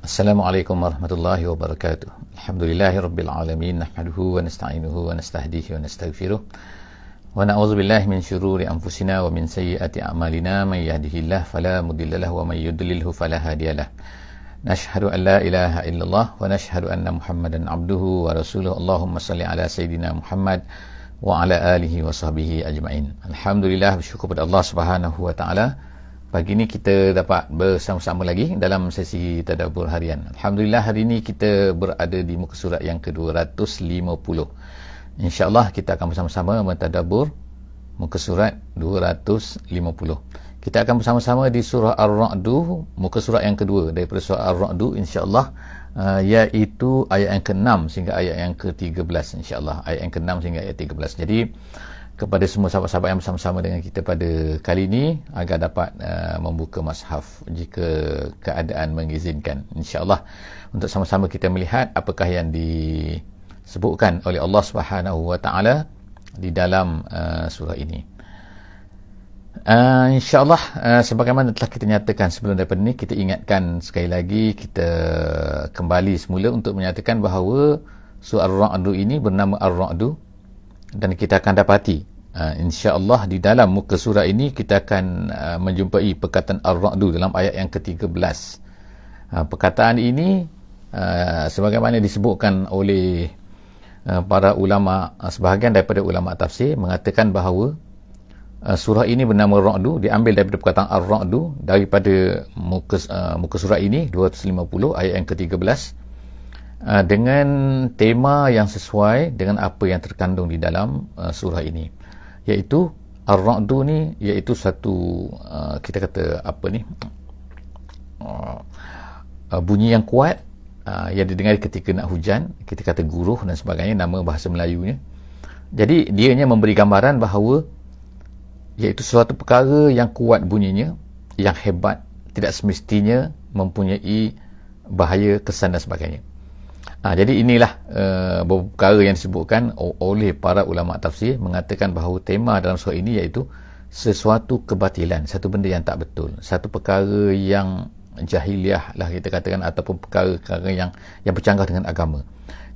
Assalamualaikum warahmatullahi wabarakatuh. Alhamdulillahirabbil alamin nahmaduhu wa nasta'inuhu wa nastahdihi wa nastaghfiruh. Wa na'udzu billahi min syururi anfusina wa min sayyiati a'malina may yahdihillahu fala mudilla lahu wa may yudlilhu fala hadiyalah. Nashhadu an la ilaha illallah wa nashhadu anna Muhammadan abduhu wa rasuluhu. Allahumma salli ala sayidina Muhammad wa ala alihi wa sahbihi ajma'in. Alhamdulillah bersyukur kepada Allah Subhanahu wa taala Pagi ini kita dapat bersama-sama lagi dalam sesi tadabbur harian. Alhamdulillah hari ini kita berada di muka surat yang ke-250. InsyaAllah kita akan bersama-sama mentadabbur muka surat 250. Kita akan bersama-sama di surah Ar-Ra'du, muka surat yang kedua daripada surah Ar-Ra'du insyaAllah uh, iaitu ayat yang ke-6 sehingga ayat yang ke-13 insyaAllah. Ayat yang ke-6 sehingga ayat 13. Jadi kepada semua sahabat-sahabat yang bersama-sama dengan kita pada kali ini agar dapat uh, membuka mushaf jika keadaan mengizinkan insyaallah. Untuk sama-sama kita melihat apakah yang disebutkan oleh Allah Subhanahu wa taala di dalam uh, surah ini. Uh, insyaallah uh, sebagaimana telah kita nyatakan sebelum daripada ini kita ingatkan sekali lagi kita kembali semula untuk menyatakan bahawa surah Ar-Ra'd ini bernama Ar-Ra'd dan kita akan dapati uh, insya-Allah di dalam muka surah ini kita akan uh, menjumpai perkataan ar-ra'du dalam ayat yang ke-13. Uh, perkataan ini uh, sebagaimana disebutkan oleh uh, para ulama uh, sebahagian daripada ulama tafsir mengatakan bahawa uh, surah ini bernama ra'du diambil daripada perkataan ar-ra'du daripada muka uh, muka surah ini 250 ayat yang ke-13 Uh, dengan tema yang sesuai dengan apa yang terkandung di dalam uh, surah ini. Iaitu ar-ra'du ni iaitu satu uh, kita kata apa ni? Uh, bunyi yang kuat uh, yang didengar ketika nak hujan kita kata guruh dan sebagainya nama bahasa Melayunya. Jadi dianya memberi gambaran bahawa iaitu sesuatu perkara yang kuat bunyinya yang hebat tidak semestinya mempunyai bahaya kesan dan sebagainya Ha, jadi inilah uh, perkara yang disebutkan oleh para ulama tafsir mengatakan bahawa tema dalam surah ini iaitu sesuatu kebatilan, satu benda yang tak betul, satu perkara yang jahiliah lah kita katakan ataupun perkara-perkara yang yang bercanggah dengan agama.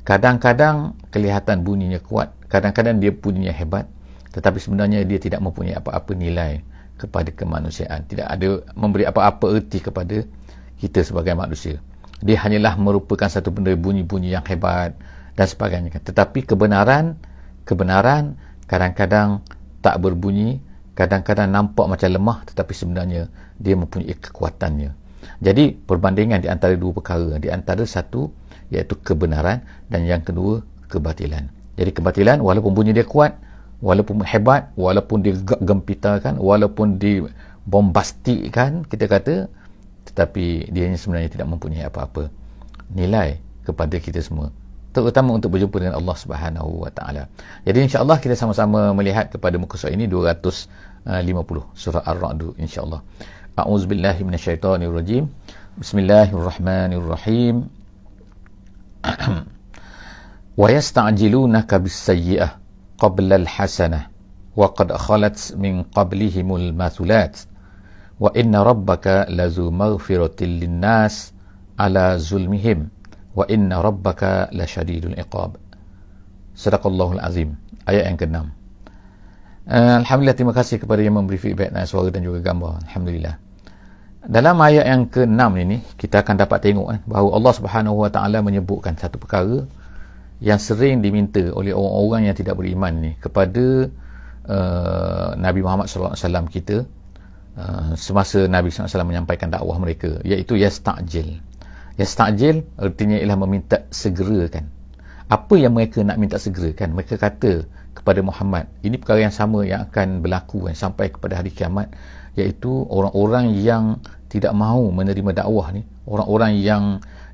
Kadang-kadang kelihatan bunyinya kuat, kadang-kadang dia bunyinya hebat, tetapi sebenarnya dia tidak mempunyai apa-apa nilai kepada kemanusiaan, tidak ada memberi apa-apa erti kepada kita sebagai manusia dia hanyalah merupakan satu benda bunyi-bunyi yang hebat dan sebagainya. Tetapi kebenaran kebenaran kadang-kadang tak berbunyi kadang-kadang nampak macam lemah tetapi sebenarnya dia mempunyai kekuatannya. Jadi perbandingan di antara dua perkara di antara satu iaitu kebenaran dan yang kedua kebatilan. Jadi kebatilan walaupun bunyi dia kuat walaupun hebat walaupun dia gempitakan walaupun dibombastikkan kita kata tetapi dia sebenarnya tidak mempunyai apa-apa nilai kepada kita semua terutama untuk berjumpa dengan Allah Subhanahu wa taala. Jadi insya-Allah kita sama-sama melihat kepada muka surat ini 250 surah Ar-Ra'd insya-Allah. A'udzubillahi minasyaitonirrajim. Bismillahirrahmanirrahim. wa yasta'jilunaka bis-sayyi'ah qabla al-hasanah wa qad khalat min qablihimul mathulat wa inna rabbaka lazu maghfiratil linnas ala zulmihim. Wa inna rabbaka lasyadidul iqab. Sadaqallahul azim. Ayat yang ke-6 uh, alhamdulillah terima kasih kepada yang memberi feedback dan suara dan juga gambar. Alhamdulillah. Dalam ayat yang ke-6 ini kita akan dapat tengok eh, bahawa Allah Subhanahu wa taala menyebutkan satu perkara yang sering diminta oleh orang-orang yang tidak beriman ni kepada uh, Nabi Muhammad wasallam kita Uh, semasa Nabi SAW menyampaikan dakwah mereka iaitu yasta'jil. Yasta'jil artinya ialah meminta segerakan apa yang mereka nak minta segerakan mereka kata kepada Muhammad ini perkara yang sama yang akan berlaku kan, sampai kepada hari kiamat iaitu orang-orang yang tidak mahu menerima dakwah ni orang-orang yang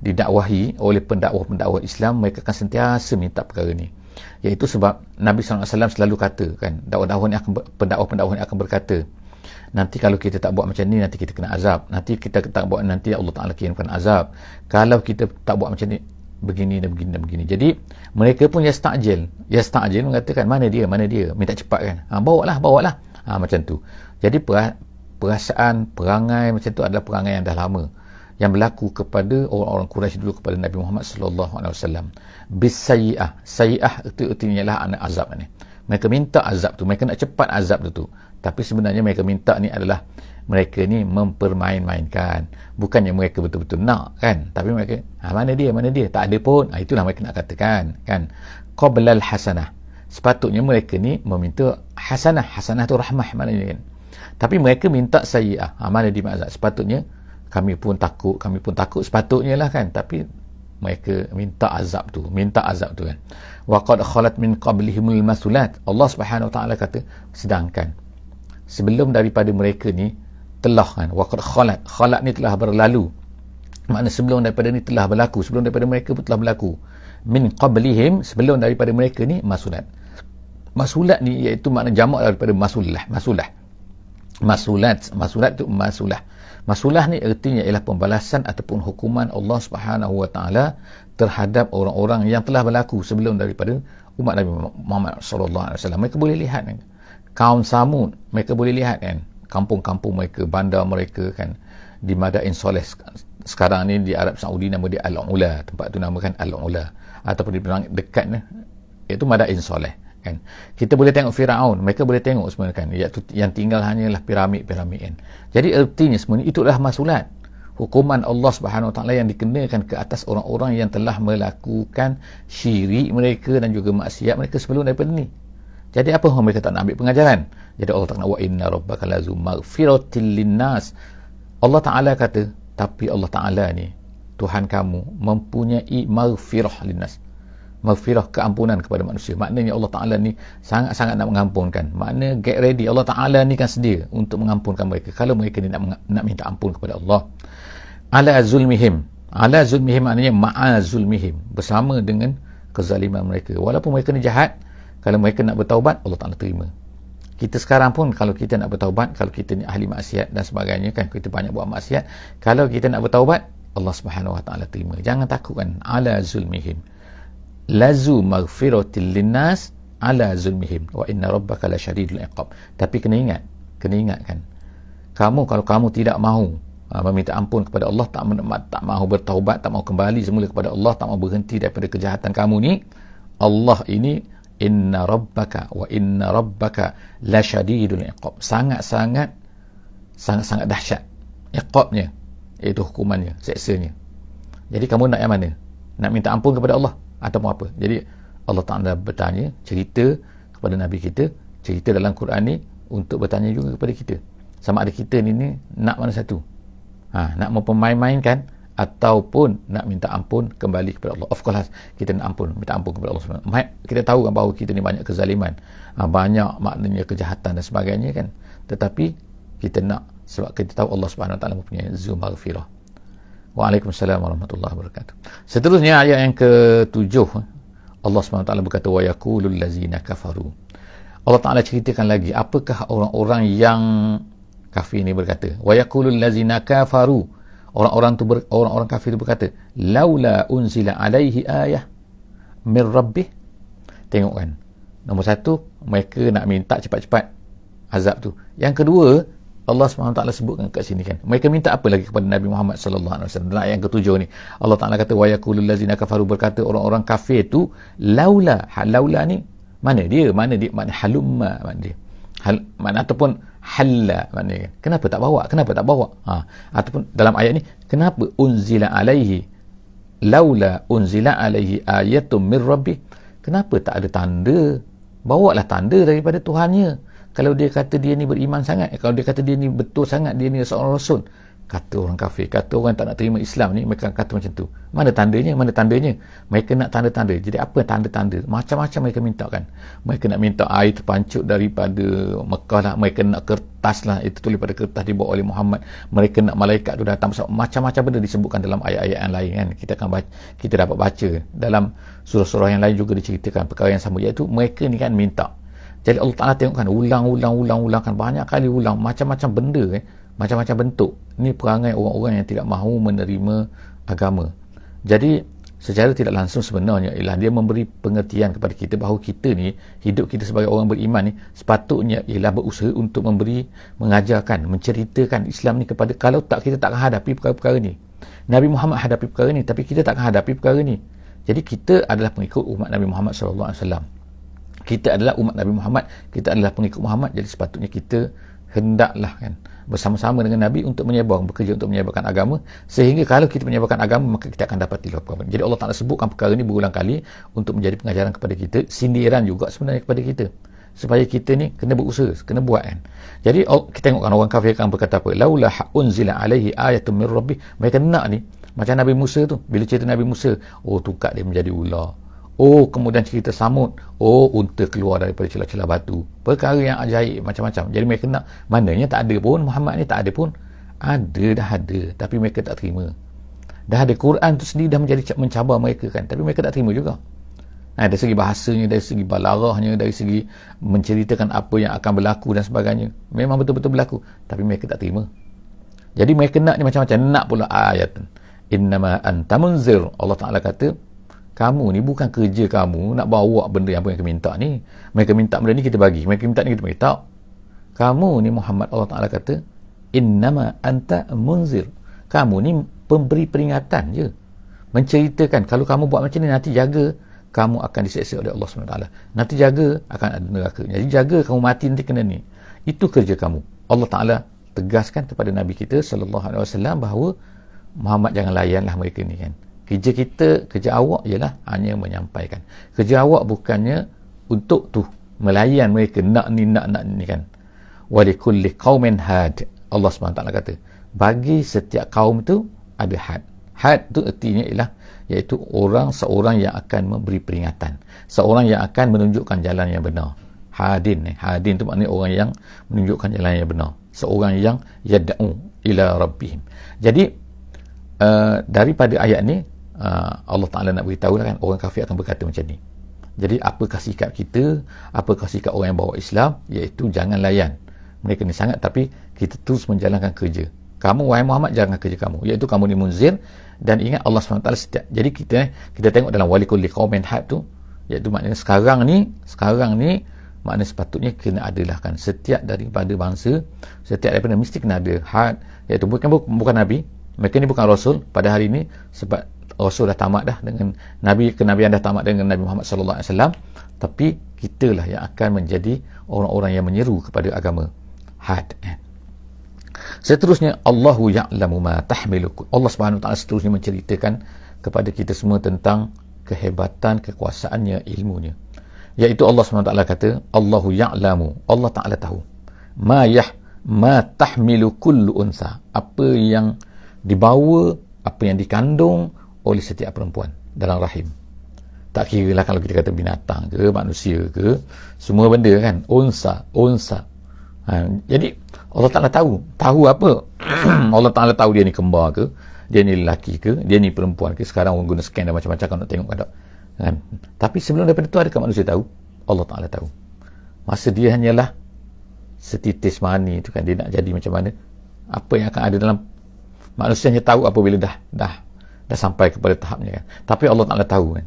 didakwahi oleh pendakwah-pendakwah Islam mereka akan sentiasa minta perkara ni. Iaitu sebab Nabi SAW selalu kata kan dakwah-dakwah ni akan ni akan berkata nanti kalau kita tak buat macam ni nanti kita kena azab. Nanti kita tak buat nanti Allah Ta'ala kirimkan azab. Kalau kita tak buat macam ni begini dan begini dan begini. Jadi mereka pun yasta'jil. Yasta'jil mengatakan mana dia mana dia? Minta cepat kan? Ha, bawa lah bawa lah ha, macam tu. Jadi perasaan perangai macam tu adalah perangai yang dah lama. Yang berlaku kepada orang-orang Quraisy dulu kepada Nabi Muhammad sallallahu alaihi wasallam. Bisayyi'ah sayyi'ah itu artinya ialah anak azab ni mereka minta azab tu mereka nak cepat azab tu, tapi sebenarnya mereka minta ni adalah mereka ni mempermain-mainkan. Bukannya mereka betul-betul nak kan? Tapi mereka ha, mana dia mana dia? Tak ada pun. Ha, itulah mereka nak katakan kan? Qablal hasanah. Sepatutnya mereka ni meminta hasanah. Hasanah tu rahmah maknanya kan? Tapi mereka minta sayyi'ah ha, mana di mazhab sepatutnya kami pun takut kami pun takut sepatutnya lah kan? Tapi mereka minta azab tu minta azab tu kan. Wa qad khalat min qablihimul masulat. Allah Subhanahu wa taala kata sedangkan sebelum daripada mereka ni telah kan wa qad khalat. Khalat ni telah berlalu. Makna sebelum daripada ni telah berlaku sebelum daripada mereka pun telah berlaku. Min qablihim sebelum daripada mereka ni masulat. Masulat ni iaitu makna jamak daripada masulah masulah masulat masulat tu masulah. Masulah ni artinya ialah pembalasan ataupun hukuman Allah Subhanahu Wa Taala terhadap orang-orang yang telah berlaku sebelum daripada umat Nabi Muhammad sallallahu alaihi wasallam. Mereka boleh lihat kan. Kaum Samud, mereka boleh lihat kan? Kampung-kampung mereka, bandar mereka kan? Di Madain Soleh sekarang ni di Arab Saudi nama dia Al-Ula, tempat tu namakan Al-Ula. Ataupun di dekat ni iaitu Madain Soleh kan? Kita boleh tengok Firaun mereka boleh tengok semua kan? Iaitu yang tinggal hanyalah piramid-piramid kan? Jadi artinya semua itu adalah masulat. Hukuman Allah Subhanahu Taala yang dikenakan ke atas orang-orang yang telah melakukan syirik mereka dan juga maksiat mereka sebelum daripada ni. Jadi apa yang mereka tak nak ambil pengajaran? Jadi Allah Taala wa inna rabbaka lazu maghfiratil linnas. Allah Taala kata tapi Allah Taala ni Tuhan kamu mempunyai maghfirah linnas maghfirah keampunan kepada manusia. Maknanya Allah Ta'ala ni sangat-sangat nak mengampunkan. Makna get ready. Allah Ta'ala ni kan sedia untuk mengampunkan mereka. Kalau mereka ni nak, nak minta ampun kepada Allah. Ala zulmihim. Ala zulmihim maknanya ma'a zulmihim. Bersama dengan kezaliman mereka. Walaupun mereka ni jahat kalau mereka nak bertaubat Allah Ta'ala terima. Kita sekarang pun kalau kita nak bertaubat kalau kita ni ahli maksiat dan sebagainya kan kita banyak buat maksiat kalau kita nak bertaubat Allah Subhanahu Wa Ta'ala terima. Jangan takut kan. Ala zulmihim lazu maghfiratil linnas ala zulmihim. Wa inna rabbaka la syadidul iqab. Tapi kena ingat kena ingat kan kamu kalau kamu tidak mahu uh, meminta ampun kepada Allah tak tak mahu bertaubat tak mahu kembali semula kepada Allah tak mahu berhenti daripada kejahatan kamu ni Allah ini inna rabbaka wa inna rabbaka la syadidul iqab. Sangat-sangat sangat-sangat dahsyat iqabnya iaitu hukumannya seksanya. Jadi kamu nak yang mana? Nak minta ampun kepada Allah ataupun apa. Jadi Allah Ta'ala bertanya, cerita kepada Nabi kita, cerita dalam Quran ni untuk bertanya juga kepada kita. Sama ada kita ni, ni nak mana satu. Ha, nak mempermain-mainkan ataupun nak minta ampun kembali kepada Allah. Of course kita nak ampun, minta ampun kepada Allah SWT. Kita tahu kan bahawa kita ni banyak kezaliman. Ha, banyak maknanya kejahatan dan sebagainya kan. Tetapi kita nak sebab kita tahu Allah SWT mempunyai zoom maghfirah. Waalaikumsalam warahmatullahi wabarakatuh. Seterusnya ayat yang ketujuh Allah SWT berkata wa yaqulul ladzina kafaru. Allah Taala ceritakan lagi apakah orang-orang yang kafir ini berkata wa yaqulul ladzina kafaru. Orang-orang tu ber, orang-orang kafir itu berkata laula unzila alaihi ayah min rabbih. Tengok kan. Nombor satu mereka nak minta cepat-cepat azab tu. Yang kedua Allah SWT sebutkan kat sini kan. Mereka minta apa lagi kepada Nabi Muhammad sallallahu alaihi wasallam. Dalam ayat yang ketujuh ni, Allah Taala kata wa yaqulul ladzina kafaru berkata orang-orang kafir tu laula laula ni mana dia? Mana dia? Mana halumma mana dia? Hal, mana ataupun halla mana dia? Kenapa tak bawa? Kenapa tak bawa? Ha, ataupun dalam ayat ni kenapa unzila alaihi laula unzila alaihi ayatun min rabbi? Kenapa tak ada tanda? Bawalah tanda daripada Tuhannya kalau dia kata dia ni beriman sangat kalau dia kata dia ni betul sangat dia ni seorang rasul kata orang kafir kata orang tak nak terima Islam ni mereka kata macam tu. Mana tandanya? Mana tandanya? Mereka nak tanda-tanda. Jadi apa tanda-tanda? Macam-macam mereka minta kan. Mereka nak minta air terpancut daripada Mekah lah. Mereka nak kertas lah. Itu tulis pada kertas dibawa oleh Muhammad. Mereka nak malaikat tu datang macam-macam benda disebutkan dalam ayat-ayat yang lain kan. Kita akan baca, kita dapat baca. Dalam surah-surah yang lain juga diceritakan perkara yang sama. Iaitu mereka ni kan minta jadi Allah Ta'ala tengokkan ulang-ulang-ulang-ulang kan banyak kali ulang macam-macam benda eh. macam-macam bentuk. Ini perangai orang-orang yang tidak mahu menerima agama. Jadi secara tidak langsung sebenarnya ialah dia memberi pengertian kepada kita bahawa kita ni hidup kita sebagai orang beriman ni sepatutnya ialah berusaha untuk memberi mengajarkan menceritakan Islam ni kepada kalau tak kita tak akan hadapi perkara-perkara ni Nabi Muhammad hadapi perkara ni tapi kita tak akan hadapi perkara ni jadi kita adalah pengikut umat Nabi Muhammad sallallahu alaihi wasallam kita adalah umat Nabi Muhammad. Kita adalah pengikut Muhammad. Jadi sepatutnya kita hendaklah kan bersama-sama dengan Nabi untuk menyebar bekerja untuk menyebarkan agama. Sehingga kalau kita menyebarkan agama maka kita akan dapat tilah perkara jadi Allah Ta'ala sebutkan perkara ini berulang kali untuk menjadi pengajaran kepada kita. Sindiran juga sebenarnya kepada kita. Supaya kita ni kena berusaha kena buat kan. Jadi kita tengokkan orang kafir akan berkata apa? Laula unzila alaihi ayatun min rabbih. Mereka nak ni. Macam Nabi Musa tu. Bila cerita Nabi Musa oh tukar dia menjadi ular Oh, kemudian cerita samud. Oh, unta keluar daripada celah-celah batu. Perkara yang ajaib macam-macam. Jadi mereka nak, mananya tak ada pun. Muhammad ni tak ada pun. Ada, dah ada. Tapi mereka tak terima. Dah ada Quran tu sendiri dah menjadi mencabar mereka kan. Tapi mereka tak terima juga. Ha, dari segi bahasanya, dari segi balarahnya, dari segi menceritakan apa yang akan berlaku dan sebagainya. Memang betul-betul berlaku. Tapi mereka tak terima. Jadi mereka nak ni macam-macam. Nak pula ayat. Innama antamunzir. Allah Ta'ala kata, kamu ni bukan kerja kamu nak bawa benda yang mereka minta ni. Mereka minta benda ni kita bagi. Mereka minta ni kita bagi. Tak. Kamu ni Muhammad Allah Ta'ala kata innama anta munzir. Kamu ni pemberi peringatan je. Menceritakan kalau kamu buat macam ni nanti jaga kamu akan diseksa oleh Allah SWT nanti jaga akan ada neraka. Jadi jaga kamu mati nanti kena ni. Itu kerja kamu. Allah Ta'ala tegaskan kepada Nabi kita Wasallam bahawa Muhammad jangan layanlah mereka ni kan kerja kita kerja awak ialah hanya menyampaikan. Kerja awak bukannya untuk tu melayan mereka nak ni nak nak ni kan. Walikulli qaumin had. Allah SWT kata bagi setiap kaum tu ada had. Had tu artinya ialah iaitu orang seorang yang akan memberi peringatan. Seorang yang akan menunjukkan jalan yang benar. Hadin ni hadin tu maknanya orang yang menunjukkan jalan yang benar. Seorang yang yad'u ila rabbihim. Jadi uh, daripada ayat ni uh, Allah Ta'ala nak beritahu kan orang kafir akan berkata macam ni. Jadi apakah sikap kita apakah sikap orang yang bawa Islam iaitu jangan layan. Mereka ni sangat tapi kita terus menjalankan kerja. Kamu wahai Muhammad jangan kerja kamu. Iaitu kamu ni munzir dan ingat Allah SWT setiap jadi kita kita tengok dalam wali kulli qawmin had tu iaitu maknanya sekarang ni sekarang ni maknanya sepatutnya kena adalah kan. Setiap daripada bangsa setiap daripada mesti kena ada had iaitu bukan bukan Nabi. Mereka ni bukan Rasul. Pada hari ini sebab Rasul dah tamat dah dengan Nabi kenabian dah tamat dengan Nabi Muhammad sallallahu alaihi wasallam. Tapi kitalah yang akan menjadi orang-orang yang menyeru kepada agama. Had eh. seterusnya Allahu ya'lamu ma tahmilu Allah Subhanahu wa taala seterusnya menceritakan kepada kita semua tentang kehebatan kekuasaannya ilmunya. Iaitu Allah Subhanahu wa taala kata Allahu ya'lamu Allah taala tahu. Ma yah ma tahmilu kullu unsa. Apa yang dibawa apa yang dikandung oleh setiap perempuan dalam rahim. Tak kira lah kalau kita kata binatang ke manusia ke semua benda kan unsa unsa ha, jadi Allah Ta'ala tahu tahu apa? Allah Ta'ala tahu dia ni kembar ke dia ni lelaki ke dia ni perempuan ke. Sekarang orang guna scan dan macam-macam kalau nak tengok kan, kan? Tapi sebelum daripada tu adakah manusia tahu? Allah Ta'ala tahu. Masa dia hanyalah setitis mani tu kan dia nak jadi macam mana? Apa yang akan ada dalam manusia hanya tahu apabila dah dah dah sampai kepada tahapnya kan. Tapi Allah Taala tahu kan.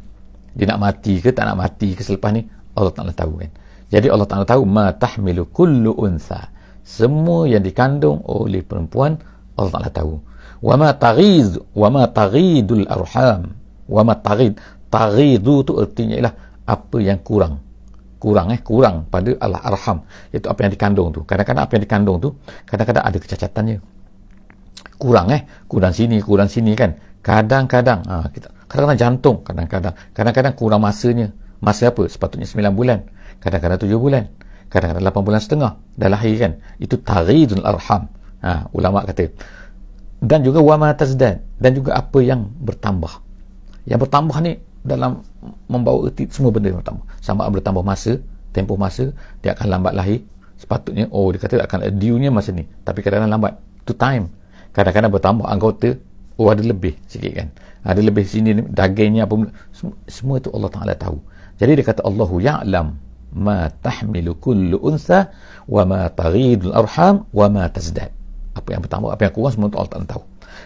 Dia nak mati ke tak nak mati ke selepas ni Allah Taala tahu kan. Jadi Allah Taala tahu ma tahmilu kullu unsa. Semua yang dikandung oleh perempuan Allah Taala tahu. Wa ma taghiz wa ma taghidul arham. Wa ma taghid. Taghidu tu artinya ialah apa yang kurang. Kurang eh kurang pada Allah arham. Iaitu apa yang dikandung tu. Kadang-kadang apa yang dikandung tu kadang-kadang ada kecacatannya. Kurang eh kurang sini kurang sini kan kadang-kadang ha, kita kadang-kadang jantung kadang-kadang kadang-kadang kurang masanya. Masa apa? Sepatutnya 9 bulan. Kadang-kadang 7 bulan. Kadang-kadang 8 bulan setengah. Dah lahir kan? Itu taridul arham. Ha, ulama kata. Dan juga wama tazdad dan juga apa yang bertambah. Yang bertambah ni dalam membawa erti semua benda yang bertambah. Sama bertambah masa tempoh masa dia akan lambat lahir. Sepatutnya oh dia kata akan due masa ni. Tapi kadang-kadang lambat. To time. Kadang-kadang bertambah anggota oh ada lebih sikit kan? Ada lebih sini dagingnya apa semua itu Allah Taala tahu. Jadi dia kata Allahu ya'lam ma tahmilu kullu unsa wa ma taghidul arham wa ma tazdad apa yang bertambah apa yang kurang semua Allah Taala tahu.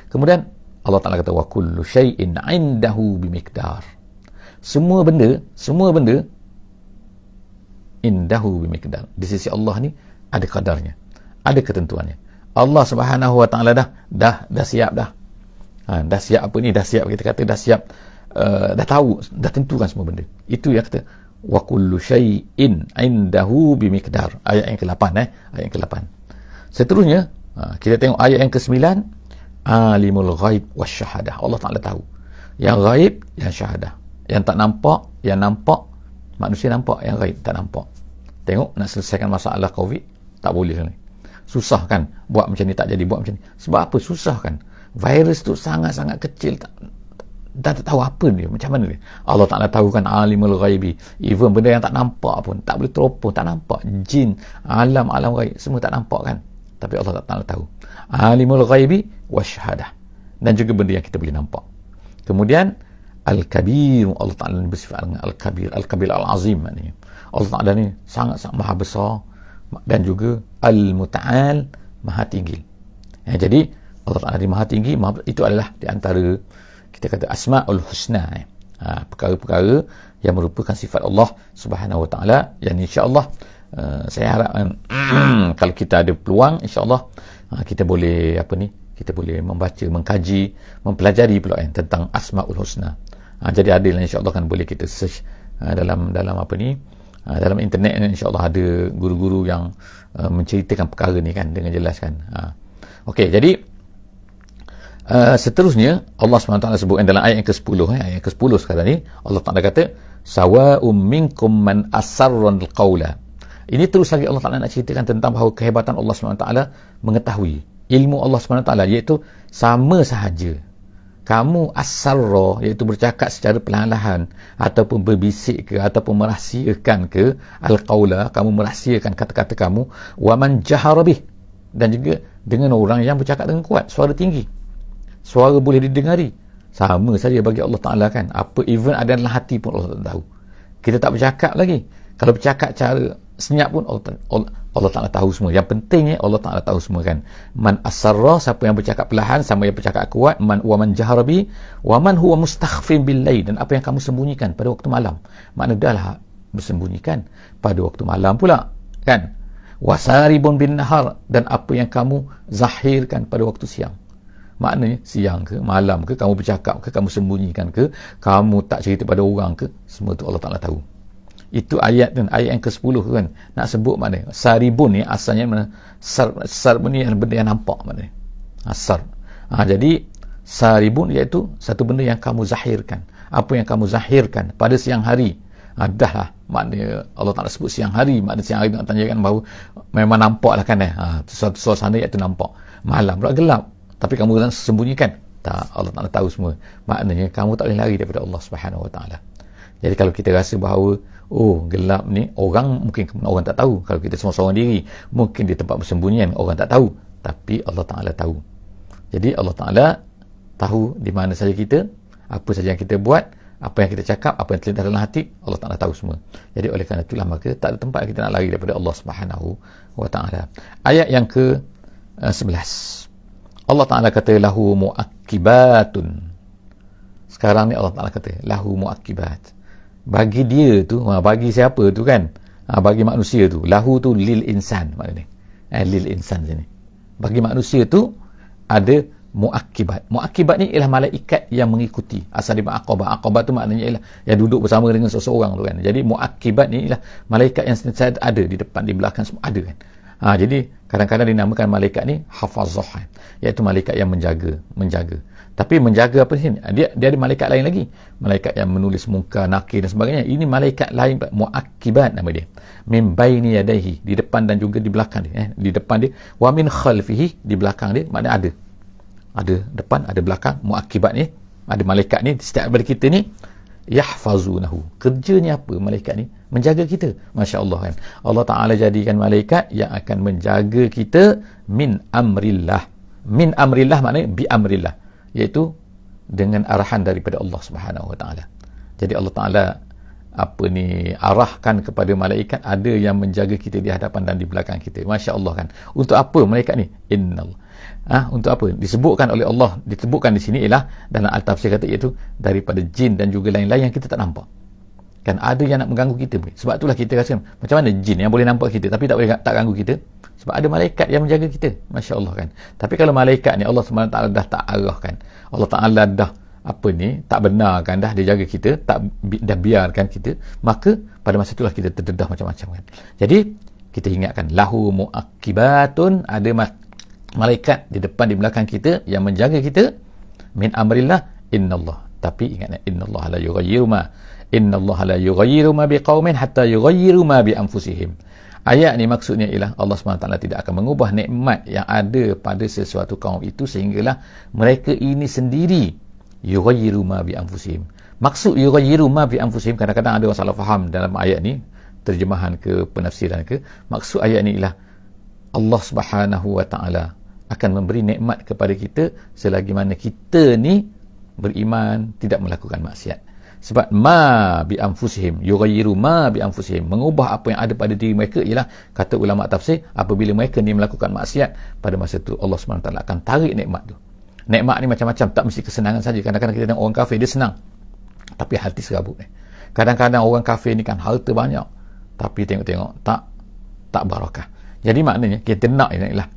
Kemudian Allah Taala kata wa kullu syai'in 'indahu bimiqdar. Semua benda semua benda indahu bimiqdar. Di sisi Allah ni ada kadarnya ada ketentuannya. Allah Subhanahu wa taala dah dah dah siap dah ha, dah siap apa ni dah siap kita kata dah siap uh, dah tahu dah tentukan semua benda. Itu yang kata wa kullu syai'in indahu bimiqdar. Ayat yang ke-8 eh? Ayat yang ke-8 seterusnya ha, kita tengok ayat yang ke-9 alimul ghaib wasyahadah Allah Taala tahu. Yang ghaib yang syahadah. Yang tak nampak yang nampak manusia nampak yang ghaib tak nampak. Tengok nak selesaikan masalah covid tak boleh ni. Susah kan buat macam ni tak jadi buat macam ni. Sebab apa? Susah kan virus tu sangat-sangat kecil tak, dah tak tahu apa dia macam mana dia. Allah Ta'ala tahu kan alimul ghaibi. Even benda yang tak nampak pun tak boleh teropong tak nampak. Jin alam alam ghaib semua tak nampak kan. Tapi Allah Ta'ala tahu. Alimul ghaibi wasyahadah dan juga benda yang kita boleh nampak. Kemudian al-kabir. Allah Ta'ala bersifat dengan al-kabir. Al-kabir al-azim maknanya. Allah Ta'ala ni sangat-sangat maha besar. Dan juga al-muta'al maha tinggi. Ya, jadi Allah Ta'ala di maha tinggi itu adalah di antara kita kata asma'ul husna eh. ha, perkara-perkara yang merupakan sifat Allah subhanahu wa ta'ala yang insyaAllah uh, saya harapkan kalau kita ada peluang insyaAllah uh, kita boleh apa ni kita boleh membaca, mengkaji mempelajari pula eh, tentang asma'ul husna uh, jadi adil insyaAllah kan boleh kita search uh, dalam dalam apa ni uh, dalam internet insyaAllah ada guru-guru yang uh, menceritakan perkara ni kan dengan jelas kan uh. ok jadi Uh, seterusnya Allah SWT sebut dalam ayat yang ke-10 eh, ayat yang ke-10 sekarang ni Allah Taala kata sawa'um minkum man asarran alqaula ini terus lagi Allah Taala nak ceritakan tentang bahawa kehebatan Allah SWT mengetahui. Ilmu Allah SWT iaitu sama sahaja. Kamu asarra iaitu bercakap secara perlahan-lahan ataupun berbisik ke ataupun merahsiakan ke alqaula kamu merahsiakan kata-kata kamu wa man jaharabih dan juga dengan orang yang bercakap dengan kuat suara tinggi suara boleh didengari. Sama saja bagi Allah Ta'ala kan. Apa even ada dalam hati pun Allah tak tahu. Kita tak bercakap lagi. Kalau bercakap cara senyap pun Allah, Allah, Ta'ala tahu semua. Yang pentingnya Allah Ta'ala tahu semua kan. Man asarra siapa yang bercakap perlahan sama yang bercakap kuat. Man wa man jaharabi wa man huwa mustakhfin bil dan apa yang kamu sembunyikan pada waktu malam. Makna dahlah bersembunyikan pada waktu malam pula kan. Wasaribun bin nahar. Dan apa yang kamu zahirkan pada waktu siang maknanya siang ke malam ke kamu bercakap ke kamu sembunyikan ke kamu tak cerita pada orang ke semua tu Allah Ta'ala tahu. Itu ayat dan ayat yang ke-10 kan nak sebut mana saribun ni asalnya mana? Sar, sar ni yang benda yang nampak mana asar ha, jadi saribun iaitu satu benda yang kamu zahirkan. Apa yang kamu zahirkan pada siang hari? Ha, lah maknanya Allah Ta'ala sebut siang hari. Maknanya siang hari nak tanyakan bahawa memang nampak lah kan eh? ha, suasana iaitu nampak. Malam pula gelap tapi kamu kan sembunyikan. Tak Allah Taala tahu semua. Maknanya kamu tak boleh lari daripada Allah Subhanahu Wa Taala. Jadi kalau kita rasa bahawa oh gelap ni orang mungkin orang tak tahu. Kalau kita semua seorang diri mungkin di tempat persembunyian orang tak tahu. Tapi Allah Taala tahu. Jadi Allah Taala tahu di mana saja kita apa saja yang kita buat apa yang kita cakap apa yang terlintas dalam hati Allah Taala tahu semua. Jadi oleh kerana itulah maka tak ada tempat kita nak lari daripada Allah Subhanahu Wa Taala. Ayat yang ke 11 Allah Ta'ala kata lahu mu'akibatun sekarang ni Allah Ta'ala kata lahu mu'akibat bagi dia tu ha, bagi siapa tu kan? Ha, bagi manusia tu. Lahu tu lil insan maknanya. Eh, lil insan sini. Bagi manusia tu ada mu'akibat mu'akibat ni ialah malaikat yang mengikuti. Asal di ma'akabah akabah tu maknanya ialah yang duduk bersama dengan seseorang tu kan. Jadi mu'akibat ni ialah malaikat yang sentiasa ada di depan di belakang semua ada kan Ha, jadi kadang-kadang dinamakan malaikat ni hafazah iaitu malaikat yang menjaga, menjaga. Tapi menjaga apa sini? Dia dia ada malaikat lain lagi. Malaikat yang menulis muka, nakir dan sebagainya. Ini malaikat lain muakibat nama dia. Min baini yadayhi di depan dan juga di belakang dia, eh. Di depan dia wa min khalfihi di belakang dia maknanya ada. Ada depan, ada belakang muakibat ni. Ada malaikat ni setiap daripada kita ni yahfazunahu. Kerjanya apa malaikat ni? Menjaga kita. Masya Allah kan? Allah Ta'ala jadikan malaikat yang akan menjaga kita min amrillah. Min amrillah maknanya bi amrillah. Iaitu dengan arahan daripada Allah Subhanahu Wa Ta'ala. Jadi Allah Ta'ala apa ni arahkan kepada malaikat ada yang menjaga kita di hadapan dan di belakang kita. Masya Allah kan? Untuk apa malaikat ni? Innal. Ah, untuk apa? Disebutkan oleh Allah, disebutkan di sini ialah dalam al-tafsir kata iaitu daripada jin dan juga lain-lain yang kita tak nampak. Kan ada yang nak mengganggu kita. Sebab itulah kita rasa macam mana jin yang boleh nampak kita tapi tak boleh tak ganggu kita. Sebab ada malaikat yang menjaga kita. Masya Allah kan. Tapi kalau malaikat ni Allah SWT dah tak arahkan. Allah Ta'ala dah apa ni tak benarkan dah dia jaga kita tak dah biarkan kita maka pada masa itulah kita terdedah macam-macam kan jadi kita ingatkan lahu muakibatun ada malaikat di depan di belakang kita yang menjaga kita min amrillah innallah tapi ingat innallah la yughayyiru ma innallah la yughayyiru ma biqaumin hatta yughayyiru ma bi anfusihim ayat ni maksudnya ialah Allah SWT tidak akan mengubah nikmat yang ada pada sesuatu kaum itu sehinggalah mereka ini sendiri yughayyiru ma bi anfusihim maksud yughayyiru ma bi anfusihim kadang-kadang ada orang salah faham dalam ayat ni terjemahan ke penafsiran ke maksud ayat ni ialah Allah Subhanahu wa taala akan memberi nikmat kepada kita selagi mana kita ni beriman tidak melakukan maksiat sebab ma bi anfusihim yughayyiru ma bi anfusihim mengubah apa yang ada pada diri mereka ialah kata ulama tafsir apabila mereka ni melakukan maksiat pada masa itu Allah SWT akan tarik nikmat tu. Nikmat ni macam-macam tak mesti kesenangan saja. Kadang-kadang kita tengok orang kafir dia senang. Tapi hati serabut ni. Kadang-kadang orang kafir ni kan harta banyak. Tapi tengok-tengok tak tak barakah jadi maknanya kita nak ialah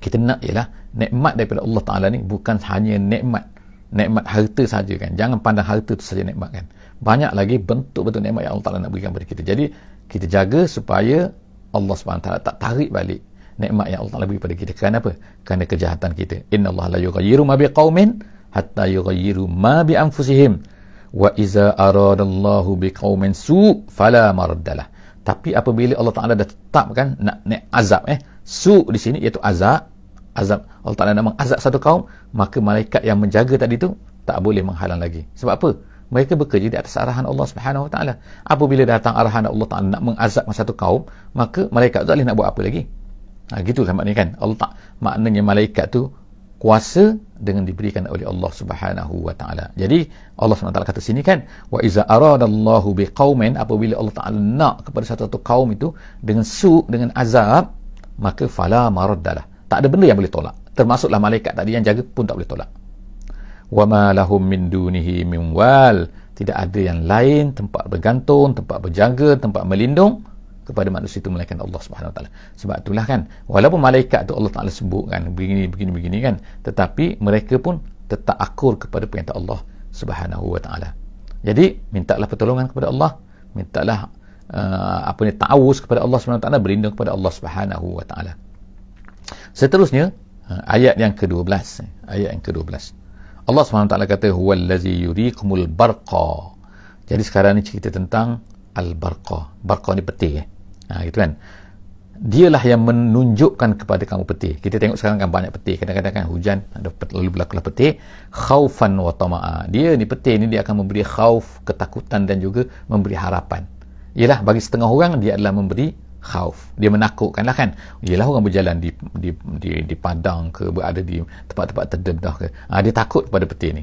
kita nak ialah nikmat daripada Allah Ta'ala ni bukan hanya nikmat nikmat harta saja kan. Jangan pandang harta tu saja nikmat kan. Banyak lagi bentuk-bentuk nikmat yang Allah Ta'ala nak berikan kepada kita. Jadi kita jaga supaya Allah SWT tak tarik balik nikmat yang Allah Ta'ala beri kepada kita. Kerana apa? kerana kejahatan kita. Inna Allah la yughayyiru ma biqaumin hatta yughayyiru ma bi anfusihim wa iza aradallahu biqaumin su fala maraddalah tapi apabila Allah Ta'ala dah tetapkan nak, nak azab eh su di sini iaitu azab azab. Allah Ta'ala nak mengazab satu kaum maka malaikat yang menjaga tadi tu tak boleh menghalang lagi. Sebab apa? mereka bekerja di atas arahan Allah Subhanahu Wa Ta'ala. Apabila datang arahan Allah Ta'ala nak mengazab satu kaum maka malaikat tak boleh nak buat apa lagi? Ha, gitu kan maknanya kan? Allah tak maknanya malaikat tu kuasa dengan diberikan oleh Allah Subhanahu wa taala. Jadi Allah SWT kata sini kan wa iza aradallahu biqaumin apabila Allah Taala nak kepada satu kaum itu dengan su dengan azab maka fala maraddalah tak ada benda yang boleh tolak. Termasuklah malaikat tadi yang jaga pun tak boleh tolak. Wa ma lahum min dunihi min wal. Tidak ada yang lain tempat bergantung tempat berjaga tempat melindung kepada manusia itu melainkan Allah Subhanahu taala. Sebab itulah kan walaupun malaikat tu Allah taala sebut kan begini begini begini kan tetapi mereka pun tetap akur kepada perintah Allah Subhanahu wa taala. Jadi mintalah pertolongan kepada Allah mintalah uh, apa ni ta'awuz kepada Allah Subhanahu taala berlindung kepada Allah Subhanahu wa taala Seterusnya ha, ayat yang ke-12 ayat yang ke-12 Allah SWT kata huwallazi yurikumul barqa. Jadi sekarang ni cerita tentang al-barqa. Barqa ni peti eh? ha, gitu kan? Dialah yang menunjukkan kepada kamu peti kita tengok sekarang kan banyak peti kadang-kadang kan hujan ada lalu berlakulah peti khaufan wa tama'a. Dia ni peti ni dia akan memberi khauf ketakutan dan juga memberi harapan. Ialah bagi setengah orang dia adalah memberi khauf. Dia menakutkan lah kan. Ialah orang berjalan di di di, di padang ke berada di tempat-tempat terdedah ke. Ha, dia takut kepada peti ni.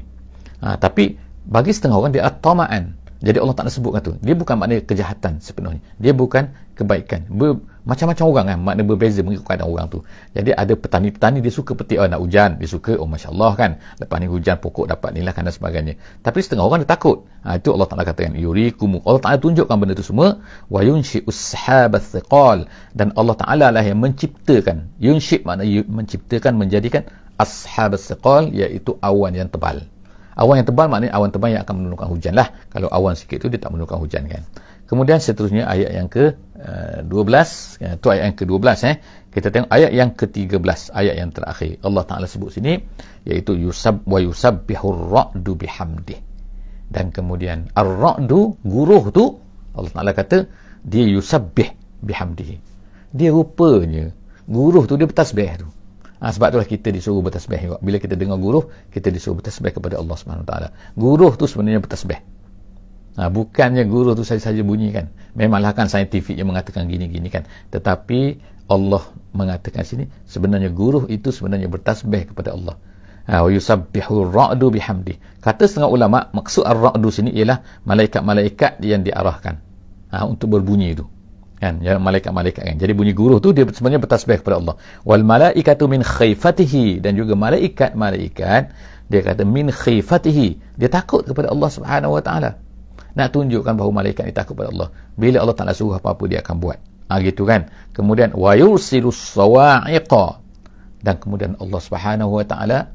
Ha, tapi bagi setengah orang dia atamaan jadi Allah tak nak sebutkan tu. Dia bukan makna kejahatan sepenuhnya. Dia bukan kebaikan. Ber, macam-macam orang kan makna berbeza mengikut keadaan orang tu. Jadi ada petani-petani dia suka petik oh nak hujan dia suka oh Masya Allah kan lepas ni hujan pokok dapat ni lah kan dan sebagainya. Tapi setengah orang dia takut. Ha, itu Allah Ta'ala katakan yurikumu Allah Ta'ala tunjukkan benda tu semua wa yunshi ushabat dan Allah Ta'ala lah yang menciptakan. Yunshi makna menciptakan menjadikan ashabat thiqal iaitu awan yang tebal. Awan yang tebal maknanya awan tebal yang akan menurunkan hujan lah. Kalau awan sikit tu dia tak menurunkan hujan kan Kemudian seterusnya ayat yang ke uh, 12, itu ayat yang ke-12 eh. Kita tengok ayat yang ke-13, ayat yang terakhir. Allah Taala sebut sini iaitu yusab wa yusabbihur ra'du bihamdi. Dan kemudian ar-ra'du guruh tu Allah Taala kata dia yusabbih bihamdihi. Dia rupanya guruh tu dia bertasbih tu. Ha, sebab itulah kita disuruh bertasbih. Bila kita dengar guruh, kita disuruh bertasbih kepada Allah Subhanahu Taala. Guruh tu sebenarnya bertasbih. Ha, bukannya guru tu saja-saja bunyi kan. Memanglah kan saintifik yang mengatakan gini-gini kan. Tetapi Allah mengatakan sini sebenarnya guru itu sebenarnya bertasbih kepada Allah. Ha, yusabbihu ra'du bihamdi. Kata setengah ulama maksud ar-ra'du sini ialah malaikat-malaikat yang diarahkan ha, untuk berbunyi itu. kan ya malaikat-malaikat kan jadi bunyi guruh tu dia sebenarnya bertasbih kepada Allah wal malaikatu min khaifatihi dan juga malaikat-malaikat dia kata min khifatihi dia takut kepada Allah Subhanahu wa taala nak tunjukkan bahawa malaikat ni takut kepada Allah. Bila Allah Taala suruh apa-apa dia akan buat. Ha, gitu kan? Kemudian wa yursilus sawa'iqa. Dan kemudian Allah Subhanahu wa taala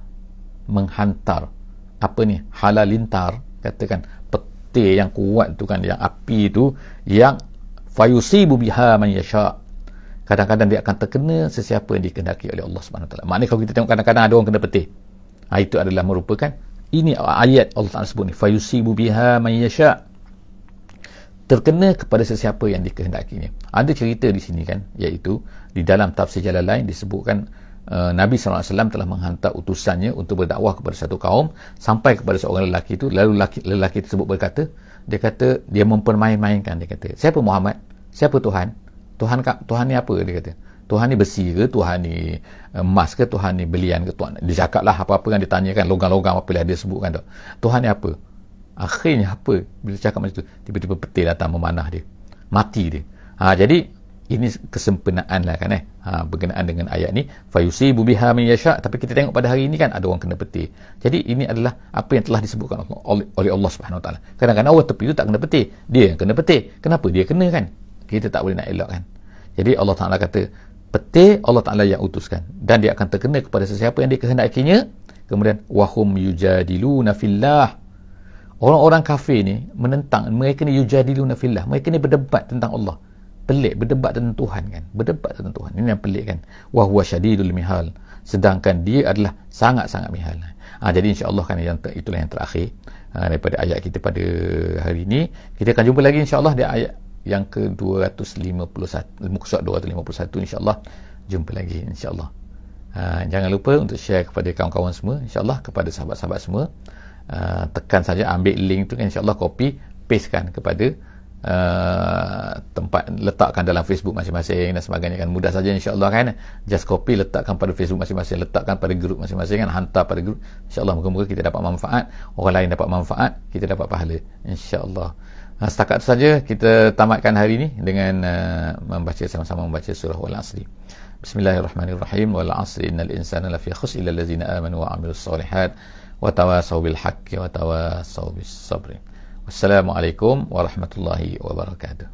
menghantar. Apa ni? Halalintar katakan. Peti yang kuat tu kan yang api tu yang fayusibu biha man yasha. Kadang-kadang dia akan terkena sesiapa yang dikehendaki oleh Allah Subhanahu taala. Maknanya kalau kita tengok kadang-kadang ada orang kena peti ha, itu adalah merupakan ini ayat Allah Taala sebut ni. Fayusibu biha man yasha. Terkena kepada sesiapa yang dikehendakinya. Ada cerita di sini kan iaitu di dalam tafsir jalan lain disebutkan uh, Nabi SAW telah menghantar utusannya untuk berdakwah kepada satu kaum sampai kepada seorang lelaki itu. Lalu lelaki, lelaki tersebut berkata dia kata dia mempermain-mainkan dia kata siapa Muhammad? Siapa Tuhan? Tuhan Tuhan ni apa? Dia kata Tuhan ni besi ke? Tuhan ni emas ke? Tuhan ni belian ke? Tuhan dia cakap lah apa-apa yang ditanyakan logam-logam apa yang dia sebutkan tu. Tuhan ni apa? Akhirnya apa? Bila cakap macam tu tiba-tiba peti datang memanah dia. Mati dia. Ha, jadi ini kesempurnaan lah kan eh. Ha, berkenaan dengan ayat ni. Fayusi bubiha min yasha. Tapi kita tengok pada hari ini kan ada orang kena peti jadi ini adalah apa yang telah disebutkan oleh, oleh Allah Subhanahu Taala. Kadang-kadang orang tepi tu tak kena peti dia yang kena peti kenapa? Dia kena kan? Kita tak boleh nak elak kan jadi Allah Taala kata peti Allah Taala yang utuskan. Dan dia akan terkena kepada sesiapa yang dikehendakinya kemudian wahum yujadiluna fillah. Orang-orang kafir ni menentang mereka ni yujadiluna fillah. Mereka ni berdebat tentang Allah. Pelik berdebat tentang Tuhan kan? Berdebat tentang Tuhan. Ini yang pelik kan? Wa huwa syadidul mihal. Sedangkan dia adalah sangat-sangat mihal. Ha, jadi insya-Allah kan yang itulah yang terakhir. Ha, daripada ayat kita pada hari ini. Kita akan jumpa lagi insya-Allah di ayat yang ke-251 muka surat 251 insya-Allah. Jumpa lagi insya-Allah. Ha, jangan lupa untuk share kepada kawan-kawan semua insya-Allah kepada sahabat-sahabat semua. Ha, tekan saja ambil link tu kan insya-Allah copy pastekan kepada Uh, tempat letakkan dalam Facebook masing-masing dan sebagainya kan. Mudah saja insya-Allah kan. Just copy letakkan pada Facebook masing-masing letakkan pada grup masing-masing kan. Hantar pada grup insya-Allah moga-moga kita dapat manfaat. Orang lain dapat manfaat kita dapat pahala. insya-Allah uh, setakat itu saja kita tamatkan hari ini dengan uh, membaca sama-sama membaca surah Al-Asr Bismillahirrahmanirrahim. Wal 'asri innal insana lafi khusr illa allazina amanu wa 'amilus solihat wa tawasaw bil haqqi wa tawasaw bis sabr Wassalamualaikum warahmatullahi wabarakatuh.